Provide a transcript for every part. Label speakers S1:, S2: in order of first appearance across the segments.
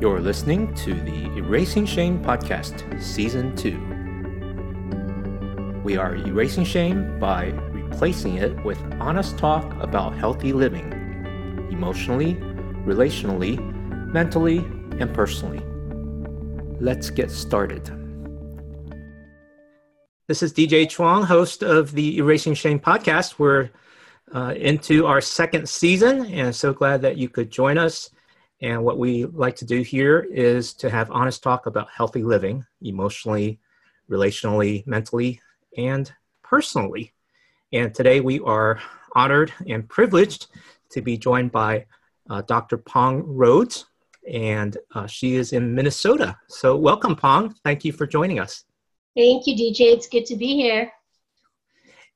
S1: You're listening to the Erasing Shame podcast, Season 2. We are erasing shame by replacing it with honest talk about healthy living, emotionally, relationally, mentally, and personally. Let's get started. This is DJ Chuang, host of the Erasing Shame podcast. We're uh, into our second season, and so glad that you could join us. And what we like to do here is to have honest talk about healthy living, emotionally, relationally, mentally, and personally. And today we are honored and privileged to be joined by uh, Dr. Pong Rhodes, and uh, she is in Minnesota. So, welcome, Pong. Thank you for joining us.
S2: Thank you, DJ. It's good to be here.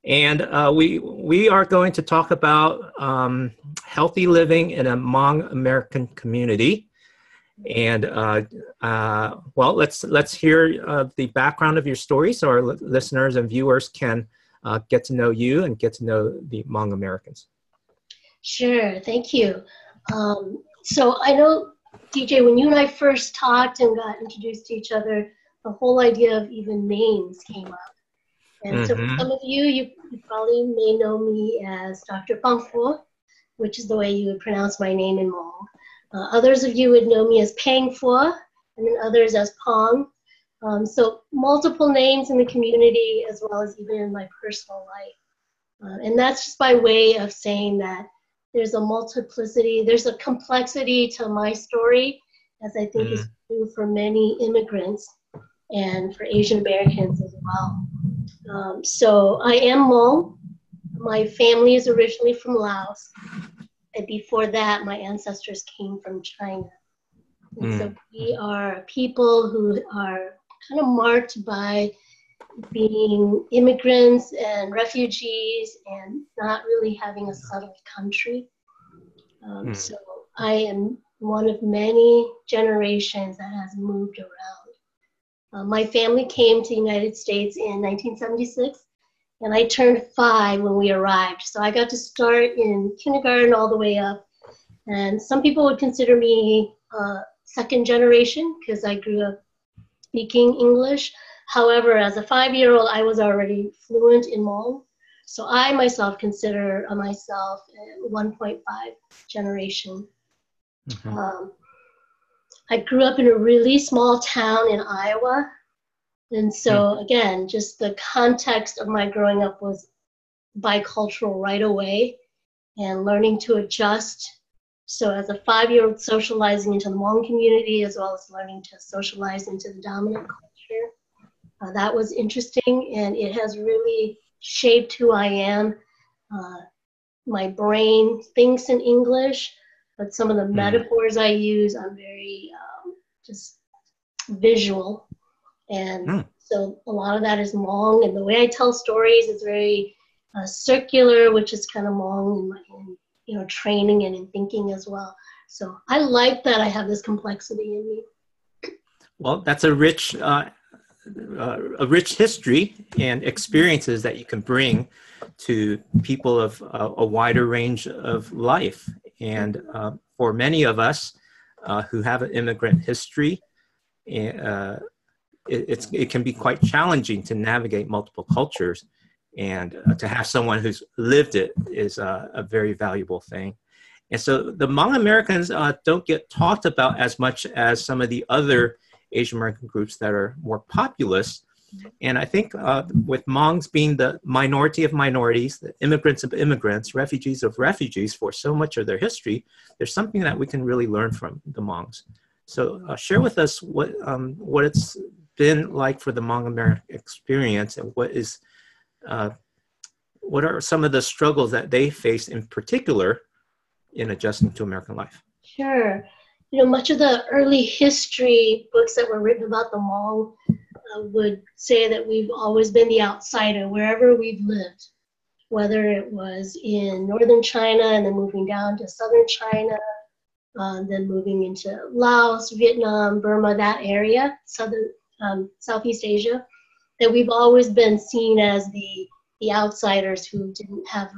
S1: And uh, we we are going to talk about um, healthy living in a Hmong American community. And uh, uh, well, let's let's hear uh, the background of your story, so our listeners and viewers can uh, get to know you and get to know the Hmong Americans.
S2: Sure, thank you. Um, so I know, DJ, when you and I first talked and got introduced to each other, the whole idea of even names came up. And mm-hmm. so for some of you, you, you, probably may know me as Dr. Pang which is the way you would pronounce my name in Hmong. Uh, others of you would know me as Pang Foua, and then others as Pong. Um, so multiple names in the community as well as even in my personal life. Uh, and that's just by way of saying that there's a multiplicity, there's a complexity to my story, as I think mm. is true for many immigrants and for Asian Americans as well. Um, so I am Hmong. My family is originally from Laos. And before that, my ancestors came from China. And mm. so we are people who are kind of marked by being immigrants and refugees and not really having a settled country. Um, mm. So I am one of many generations that has moved around. Uh, my family came to the United States in 1976, and I turned five when we arrived. So I got to start in kindergarten all the way up. And some people would consider me uh, second generation because I grew up speaking English. However, as a five-year-old, I was already fluent in Hmong. So I myself consider myself 1.5 generation. Mm-hmm. Um, I grew up in a really small town in Iowa. And so, hmm. again, just the context of my growing up was bicultural right away and learning to adjust. So, as a five year old, socializing into the Hmong community as well as learning to socialize into the dominant culture. Uh, that was interesting and it has really shaped who I am. Uh, my brain thinks in English but some of the mm. metaphors I use, I'm very um, just visual. And mm. so a lot of that is Hmong. And the way I tell stories is very uh, circular, which is kind of Hmong in, my, in, you know, training and in thinking as well. So I like that I have this complexity in me.
S1: Well, that's a rich, uh, uh, a rich history and experiences that you can bring to people of uh, a wider range of life. And uh, for many of us uh, who have an immigrant history, uh, it, it can be quite challenging to navigate multiple cultures. And uh, to have someone who's lived it is a very valuable thing. And so the Hmong Americans uh, don't get talked about as much as some of the other Asian American groups that are more populous. And I think uh, with Hmongs being the minority of minorities, the immigrants of immigrants, refugees of refugees for so much of their history, there's something that we can really learn from the Hmongs. So uh, share with us what, um, what it's been like for the Hmong American experience and what is, uh, what are some of the struggles that they face in particular in adjusting to American life?
S2: Sure. You know, much of the early history books that were written about the Hmong would say that we've always been the outsider wherever we've lived, whether it was in northern China and then moving down to southern China, uh, then moving into Laos, Vietnam, Burma, that area, southern um, Southeast Asia, that we've always been seen as the the outsiders who didn't have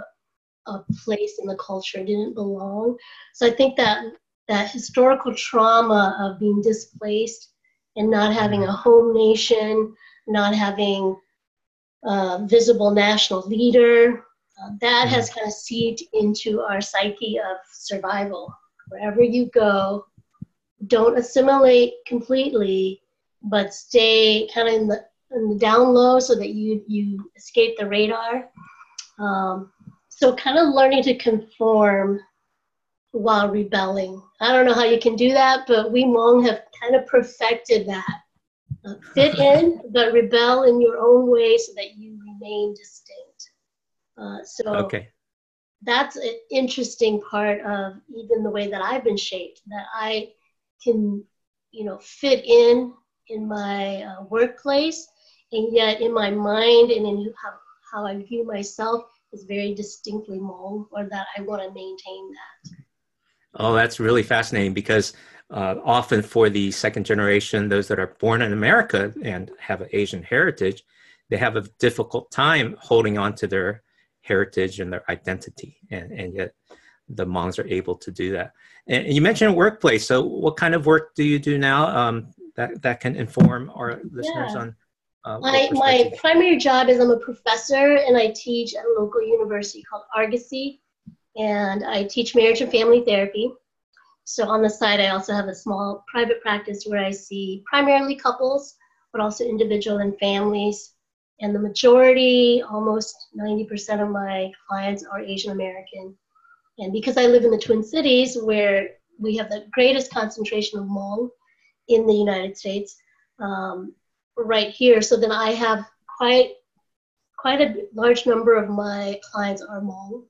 S2: a place in the culture, didn't belong. So I think that that historical trauma of being displaced and not having a home nation, not having a visible national leader. Uh, that has kind of seeped into our psyche of survival. Wherever you go, don't assimilate completely, but stay kind of in the, in the down low so that you you escape the radar. Um, so kind of learning to conform while rebelling. I don't know how you can do that, but we Hmong have kind of perfected that. Uh, fit in, but rebel in your own way so that you remain distinct. Uh, so
S1: okay.
S2: that's an interesting part of even the way that I've been shaped, that I can, you know, fit in in my uh, workplace, and yet in my mind and in how, how I view myself is very distinctly Hmong, or that I want to maintain that.
S1: Oh, that's really fascinating because uh, often for the second generation, those that are born in America and have an Asian heritage, they have a difficult time holding on to their heritage and their identity. And, and yet the Hmongs are able to do that. And you mentioned workplace. So what kind of work do you do now um, that, that can inform our listeners
S2: Yeah.
S1: on? Uh,
S2: My, my primary job is I'm a professor and I teach at a local university called Argosy, and I teach marriage and family therapy. So on the side, I also have a small private practice where I see primarily couples, but also individual and families. And the majority, almost 90% of my clients are Asian American. And because I live in the Twin Cities, where we have the greatest concentration of Hmong in the United States, um, right here. So then I have quite quite a large number of my clients are Hmong.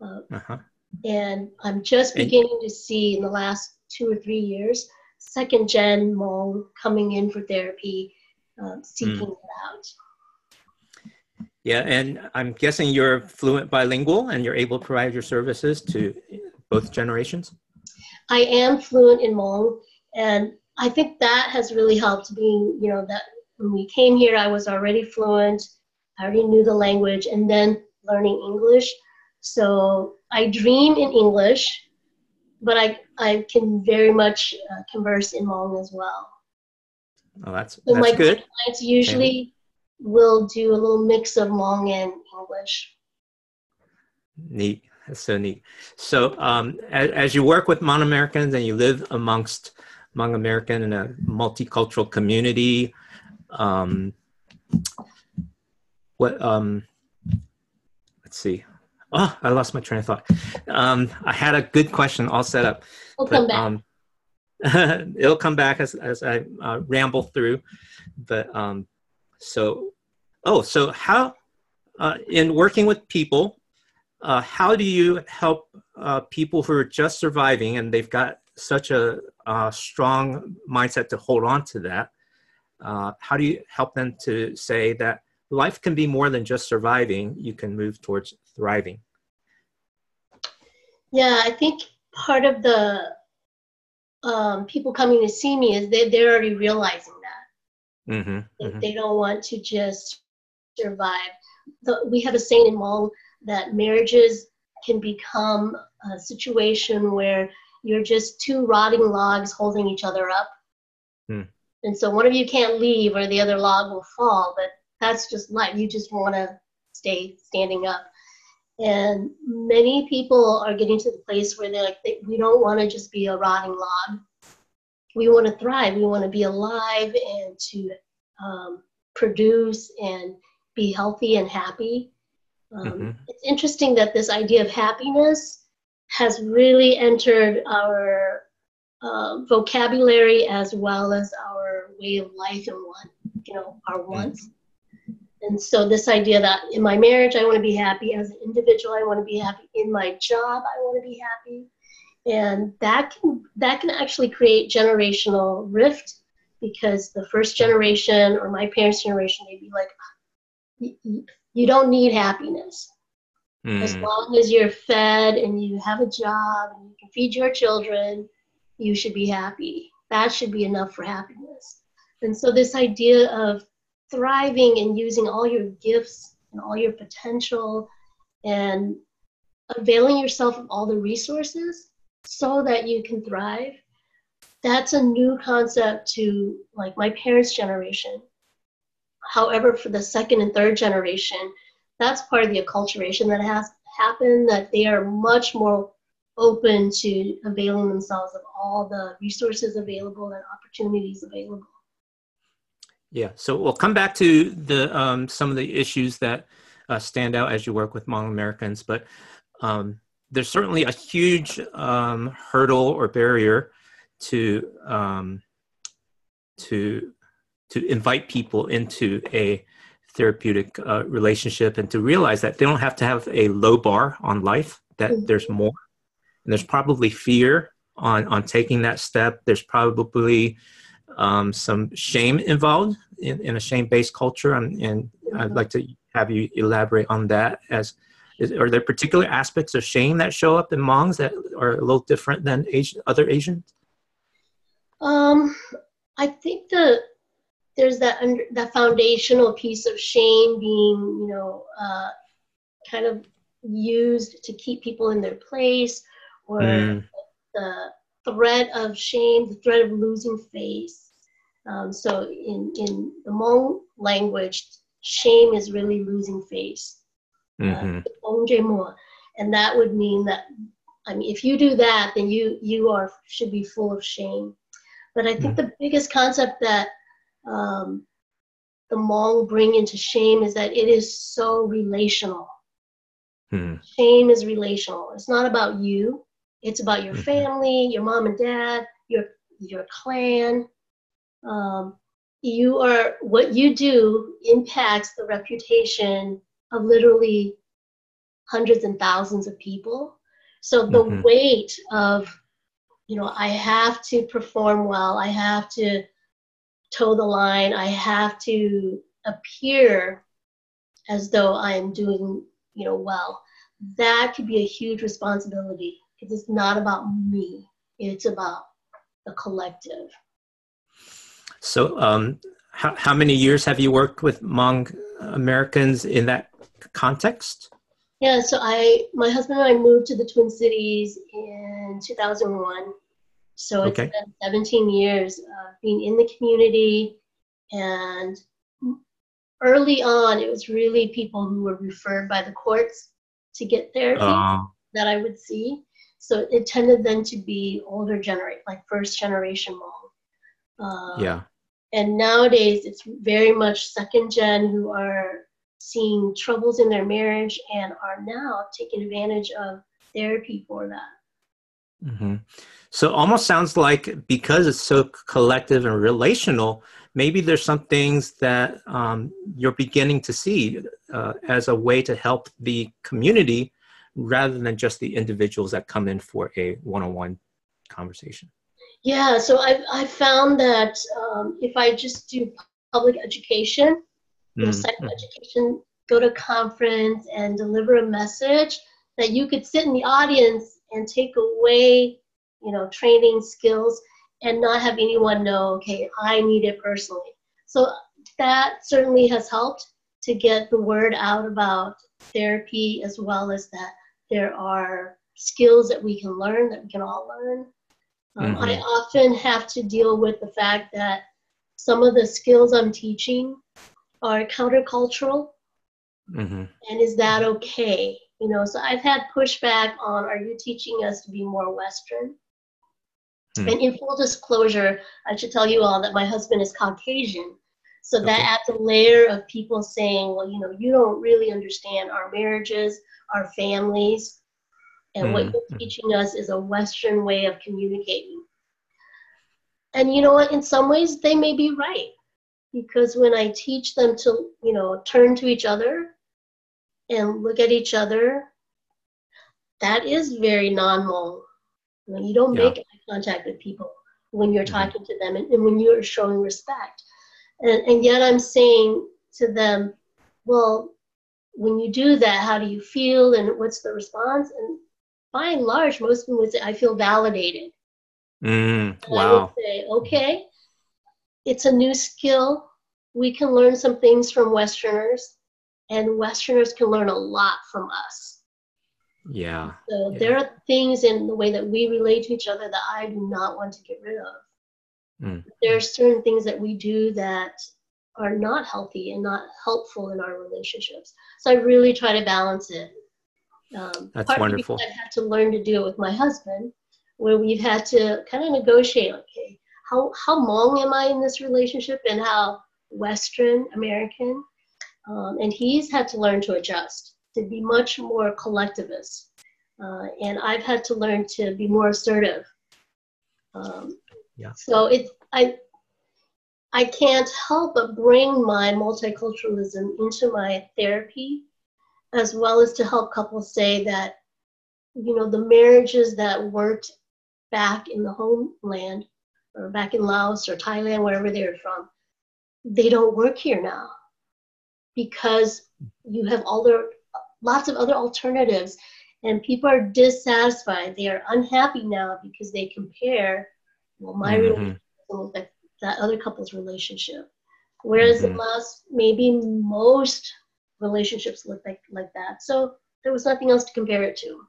S2: Uh,
S1: Uh-huh.
S2: and I'm just beginning to see in the last two or three years second gen Hmong coming in for therapy, um, seeking it out.
S1: Yeah, and I'm guessing you're fluent bilingual and you're able to provide your services to both generations.
S2: I am fluent in Hmong, and I think that has really helped being, you know, that when we came here, I was already fluent. I already knew the language, and then learning English. So I dream in English, but I, I can very much uh, converse in Hmong as well.
S1: Oh, that's
S2: So
S1: that's
S2: my
S1: good.
S2: clients usually will do a little mix of Hmong and English.
S1: Neat. That's so neat. So, um, as, as you work with Hmong Americans and you live amongst Hmong American in a multicultural community, um, what? Um, let's see. Oh, I lost my train of thought. Um, I had a good question all set up.
S2: We'll come back.
S1: Um, it'll come back as, as I uh, ramble through. But um, so, oh, so how, uh, in working with people, uh, how do you help uh, people who are just surviving and they've got such a, uh strong mindset to hold on to that? Uh, how do you help them to say that life can be more than just surviving? You can move towards thriving.
S2: Yeah, I think part of the um, people coming to see me is they, they're already realizing that.
S1: Mm-hmm,
S2: They, they don't want to just survive. The, we have a saying in Hmong that marriages can become a situation where you're just two rotting logs holding each other up.
S1: Hmm.
S2: And so one of you can't leave or the other log will fall, but that's just life. You just want to stay standing up. And many people are getting to the place where they're like, they, we don't want to just be a rotting log. We want to thrive. We want to be alive and to um, produce and be healthy and happy. Um,
S1: Mhm.
S2: It's interesting that this idea of happiness has really entered our uh, vocabulary as well as our way of life and want, you know, our wants. And so this idea that in my marriage I want to be happy, as an individual I want to be happy, in my job I want to be happy, and that can that can actually create generational rift because the first generation or my parents' generation they'd be like, "Y- y- you don't need happiness as
S1: Mm.
S2: long as you're fed and you have a job and you can feed your children, you should be happy. That should be enough for happiness. And so, this idea of thriving and using all your gifts and all your potential and availing yourself of all the resources so that you can thrive. That's a new concept to like my parents' generation. However, for the second and third generation, that's part of the acculturation that has happened, that they are much more open to availing themselves of all the resources available and opportunities available.
S1: Yeah, so we'll come back to the um, some of the issues that uh, stand out as you work with Hmong Americans, but um, there's certainly a huge um, hurdle or barrier to um, to to invite people into a therapeutic uh, relationship and to realize that they don't have to have a low bar on life that mm-hmm. there's more and there's probably fear on on taking that step there's probably um, some shame involved in, in a shame-based culture and, and i'd like to have you elaborate on that as is, are there particular aspects of shame that show up in Hmongs that are a little different than Asian, other Asians?
S2: Um, I think the there's that under, that foundational piece of shame being, you know, uh, kind of used to keep people in their place, or mm. the threat of shame, the threat of losing face. Um, so in in the Hmong language, shame is really losing face. Uh, mm-hmm. Uh, and that would mean that I mean, if you do that, then you you are should be full of shame. But I think mm. the biggest concept that um, the Hmong bring into shame is that it is so relational. Mm. Shame is relational. It's not about you. It's about your mm-hmm. family, your mom and dad, your your clan. Um, you are what you do impacts the reputation of literally hundreds and thousands of people. So the mm-hmm. weight of, you know, I have to perform well, I have to toe the line, I have to appear as though I'm doing, you know, well. That could be a huge responsibility because it's not about me, it's about the collective.
S1: So, um, how, how many years have you worked with Hmong Americans in that context?
S2: Yeah, so I, my husband and I moved to the Twin Cities in 2001. So it's okay. been 17 years of being in the community. And early on, it was really people who were referred by the courts to get therapy uh, that I would see. So it tended then to be older generation, like first generation Hmong.
S1: Uh, yeah.
S2: And nowadays, it's very much second gen who are seeing troubles in their marriage and are now taking advantage of therapy for that.
S1: Mm-hmm. So almost sounds like because it's so collective and relational, maybe there's some things that um, you're beginning to see uh, as a way to help the community rather than just the individuals that come in for a one-on-one conversation.
S2: Yeah, so I've, I've found that um, if I just do public education, mm-hmm. psychoeducation, go to conference and deliver a message that you could sit in the audience and take away, you know, training skills and not have anyone know, okay, I need it personally. So that certainly has helped to get the word out about therapy as well as that there are skills that we can learn that we can all learn. Um, mm-hmm. I often have to deal with the fact that some of the skills I'm teaching are countercultural. Mm-hmm. And is that okay? You know, so I've had pushback on are you teaching us to be more Western? Mm-hmm. And in full disclosure, I should tell you all that my husband is Caucasian. So okay. that adds a layer of people saying, well, you know, you don't really understand our marriages, our families, and mm-hmm. what you're hmm. teaching us is a Western way of communicating. And you know what? In some ways, they may be right because when I teach them to, you know, turn to each other and look at each other, that is very non-Hmong. You, you don't yeah. make eye contact with people when you're mm-hmm. talking to them and, and, when you're showing respect. And, and yet I'm saying to them, well, when you do that, how do you feel and what's the response? And by and large, most of them would say, I feel validated.
S1: Mm, wow. I would
S2: say, okay, it's a new skill. We can learn some things from Westerners, and Westerners can learn a lot from us.
S1: Yeah.
S2: So
S1: yeah.
S2: there are things in the way that we relate to each other that I do not want to get rid of.
S1: Mm.
S2: There are certain things that we do that are not healthy and not helpful in our relationships. So I really try to balance it. Um,
S1: That's
S2: partly
S1: wonderful.
S2: because I've had to learn to do it with my husband, where we've had to kind of negotiate. Okay, how how Hmong am I in this relationship, and how Western American, um, and he's had to learn to adjust to be much more collectivist, uh, and I've had to learn to be more assertive. Um,
S1: Yeah.
S2: So it I I can't help but bring my multiculturalism into my therapy, as well as to help couples say that, you know, the marriages that worked back in the homeland or back in Laos or Thailand, wherever they're from, they don't work here now because you have all the lots of other alternatives and people are dissatisfied. They are unhappy now because they compare, well, my
S1: Mhm.
S2: relationship with that, that other couple's relationship. Whereas in
S1: Mhm.
S2: Laos, maybe most relationships look like, like that. So there was nothing else to compare it to.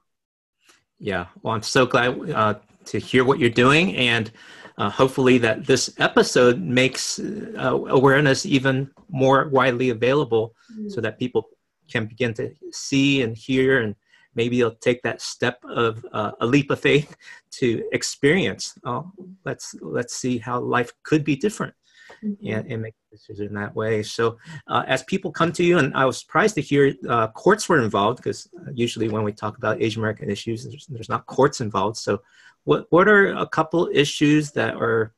S1: Yeah. Well, I'm so glad uh, to hear what you're doing, and uh, hopefully that this episode makes uh, awareness even more widely available, so that people can begin to see and hear, and maybe they'll take that step of uh, a leap of faith to experience. Oh, let's let's see how life could be different
S2: Mhm.
S1: and, and make decisions in that way. So, uh, as people come to you, and I was surprised to hear uh, courts were involved because usually when we talk about Asian American issues, there's, there's not courts involved. So, what what are a couple issues that are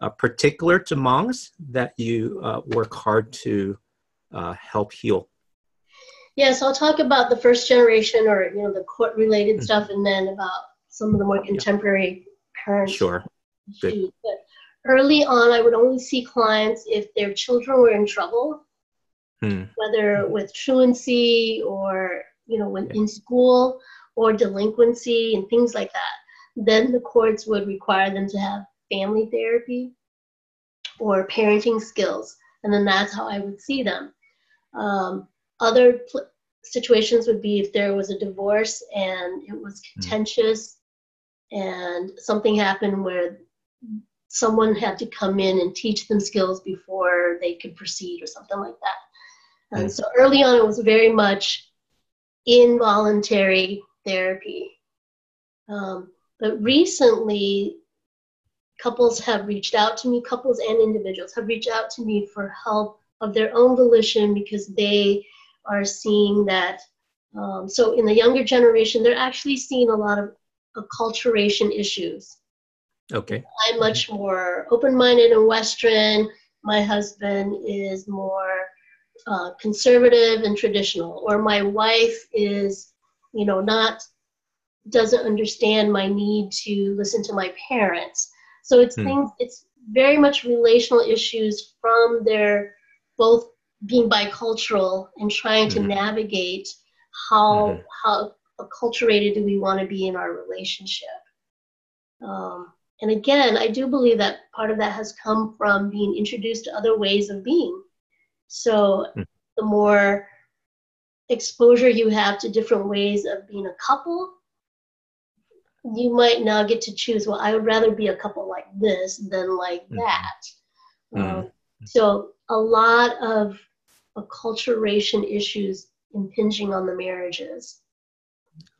S1: uh, particular to Hmongs that you uh, work hard to uh, help heal?
S2: Yeah, so I'll talk about the first generation or you know the court related
S1: Mhm.
S2: stuff, and then about some of the more contemporary current
S1: Sure. Good.
S2: issues. But early on, I would only see clients if their children were in trouble,
S1: Hmm.
S2: whether with truancy or you know when
S1: Yeah.
S2: in school or delinquency and things like that. Then the courts would require them to have family therapy or parenting skills, and then that's how I would see them. Um, other pl- situations would be if there was a divorce and it was contentious and something happened where someone had to come in and teach them skills before they could proceed or something like that. And
S1: Mm.
S2: so early on, it was very much involuntary therapy. Um, but recently, couples have reached out to me, couples and individuals have reached out to me for help of their own volition because they are seeing that. Um, so in the younger generation, they're actually seeing a lot of acculturation issues.
S1: Okay.
S2: I'm much more open minded and Western. My husband is more uh, conservative and traditional, or my wife is, you know, not doesn't understand my need to listen to my parents. So it's
S1: Hmm.
S2: things. It's very much relational issues from their both being bicultural and trying to
S1: Mhm.
S2: navigate how
S1: Mhm.
S2: how acculturated do we want to be in our relationship. Um, and again, I do believe that part of that has come from being introduced to other ways of being. So
S1: Mm.
S2: the more exposure you have to different ways of being a couple, you might now get to choose, well, I would rather be a couple like this than like
S1: Mhm.
S2: that.
S1: Mhm.
S2: Um, so a lot of acculturation issues impinging on the marriages.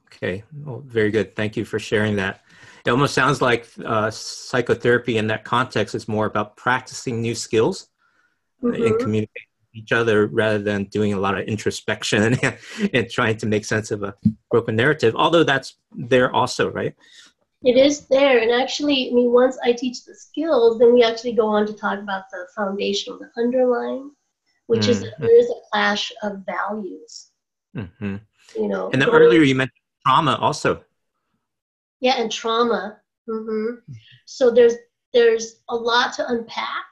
S1: Okay, well, very good. Thank you for sharing that. It almost sounds like uh, psychotherapy in that context is more about practicing new skills and
S2: Mhm.
S1: communicating with each other rather than doing a lot of introspection and, and trying to make sense of a broken narrative. Although that's there also, right?
S2: It is there, and actually, I mean, once I teach the skills, then we actually go on to talk about the foundational, the underlying, which is that there is a clash of values.
S1: hmm
S2: You know,
S1: And then earlier you mentioned trauma also.
S2: Yeah, and trauma. hmm So there's there's a lot to unpack.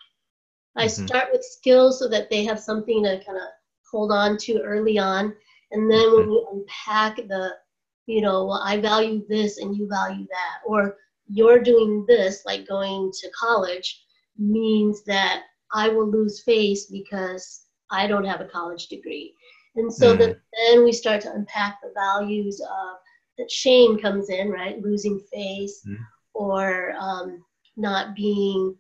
S2: I
S1: Mhm.
S2: start with skills so that they have something to kind of hold on to early on, and then when we unpack the, you know, well, I value this and you value that, or you're doing this, like going to college, means that I will lose face because I don't have a college degree. And so
S1: Mm.
S2: that then we start to unpack the values of shame comes in, right? Losing face mm-hmm. or um, not being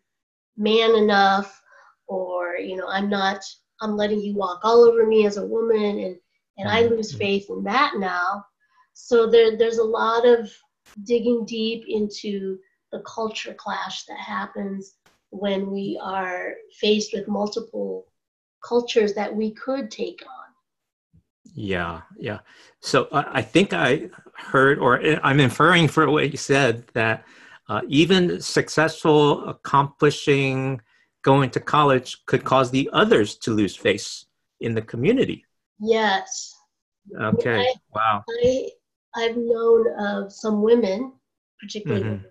S2: man enough, or you know, I'm not. I'm letting you walk all over me as a woman, and and I mm-hmm. lose faith in that now. So there, there's a lot of digging deep into the culture clash that happens when we are faced with multiple cultures that we could take on.
S1: Yeah, yeah. So uh, I think I heard, or eh, I'm inferring from what you said, that uh, even successful accomplishing going to college could cause the others to lose face in the community.
S2: Yes.
S1: Okay. I,
S2: wow. I, I've known of some women, particularly mm-hmm. women,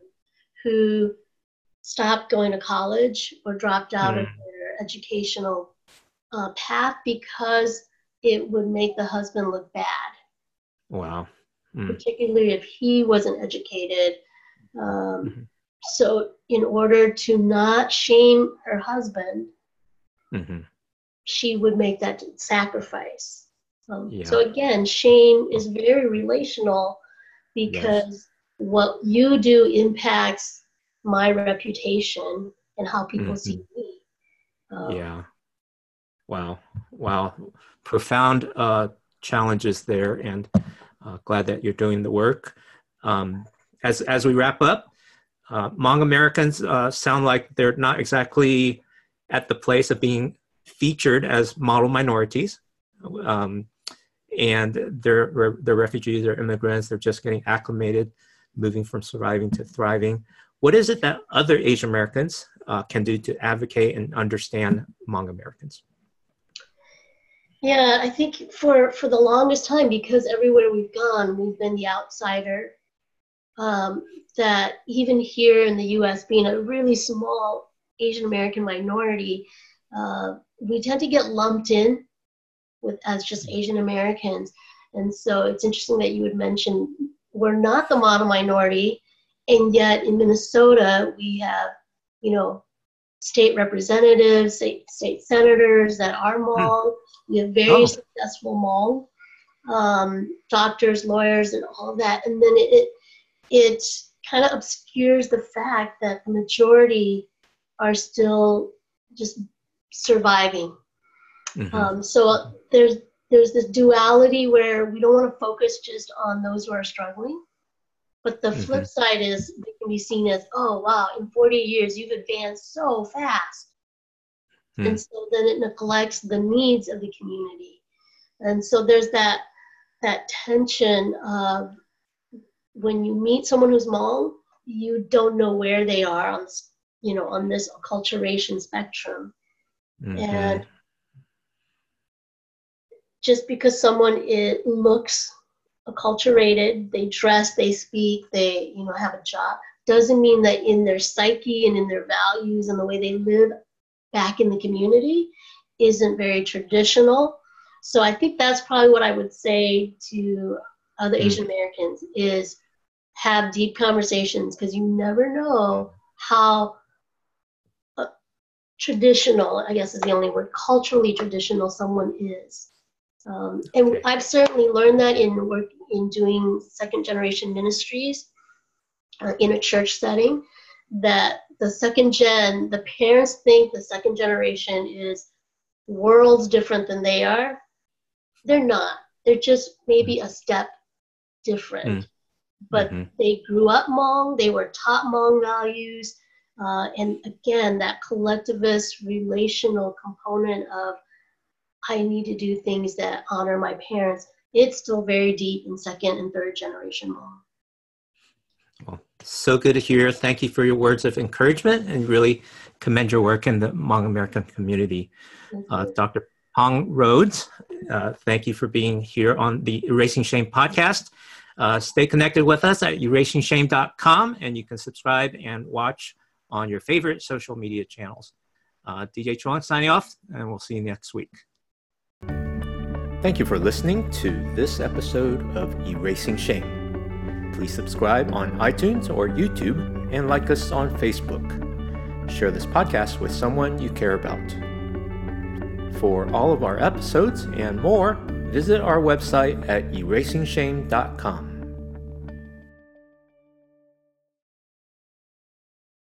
S2: who stopped going to college or dropped out mm. of their educational uh, path because it would make the husband look bad.
S1: Wow.
S2: Mm. Particularly if he wasn't educated. Um, mm-hmm. So, in order to not shame her husband, mm-hmm. she would make that sacrifice. Um, yeah. So, again, shame is very relational because yes. what you do impacts my reputation and how people mm-hmm. see me.
S1: Um, yeah. Wow. Wow. Profound uh, challenges there, and uh, glad that you're doing the work. Um, as as we wrap up, uh, Hmong Americans uh, sound like they're not exactly at the place of being featured as model minorities. Um, and they're, they're refugees, they're immigrants, they're just getting acclimated, moving from surviving to thriving. What is it that other Asian Americans uh, can do to advocate and understand Hmong Americans?
S2: Yeah, I think for for the longest time, because everywhere we've gone, we've been the outsider. Um, that even here in the U.S., being a really small Asian American minority, uh, we tend to get lumped in with as just Asian Americans. And so it's interesting that you would mention we're not the model minority, and yet in Minnesota we have, you know, state representatives, state, state senators that are hmm. We have very oh. successful Hmong um, doctors, lawyers, and all that. And then it, it, it kind of obscures the fact that the majority are still just surviving. Mm-hmm. Um, so there's there's this duality where we don't want to focus just on those who are struggling, but the mm-hmm. flip side is can be seen as, oh wow, in 40 years you've advanced so fast. Hmm. And so then it neglects the needs of the community. And so there's that that tension of when you meet someone who's Hmong, you don't know where they are on you know on this acculturation spectrum. Mm-hmm. And just because someone it looks acculturated, they dress, they speak, they you know have a job, doesn't mean that in their psyche and in their values and the way they live back in the community isn't very traditional. So I think that's probably what I would say to other mm. Asian Americans is have deep conversations because you never know how uh, traditional, I guess is the only word, culturally traditional someone is. Um, and I've certainly learned that in work in doing second generation ministries uh, in a church setting that the second gen, the parents think the second generation is worlds different than they are. They're not. They're just maybe a step different. Mm. But mm-hmm. they grew up Hmong, they were taught Hmong values. Uh, and again, that collectivist relational component of I need to do things that honor my parents, it's still very deep in second and third generation Hmong.
S1: Well, so good to hear. Thank you for your words of encouragement and really commend your work in the Hmong American community. Uh, Dr. Hong Rhodes, uh, thank you for being here on the Erasing Shame podcast. Uh, stay connected with us at erasingshame.com and you can subscribe and watch on your favorite social media channels. Uh, DJ Chuang signing off, and we'll see you next week. Thank you for listening to this episode of Erasing Shame. Please subscribe on iTunes or YouTube and like us on Facebook. Share this podcast with someone you care about. For all of our episodes and more, visit our website at erasingshame.com.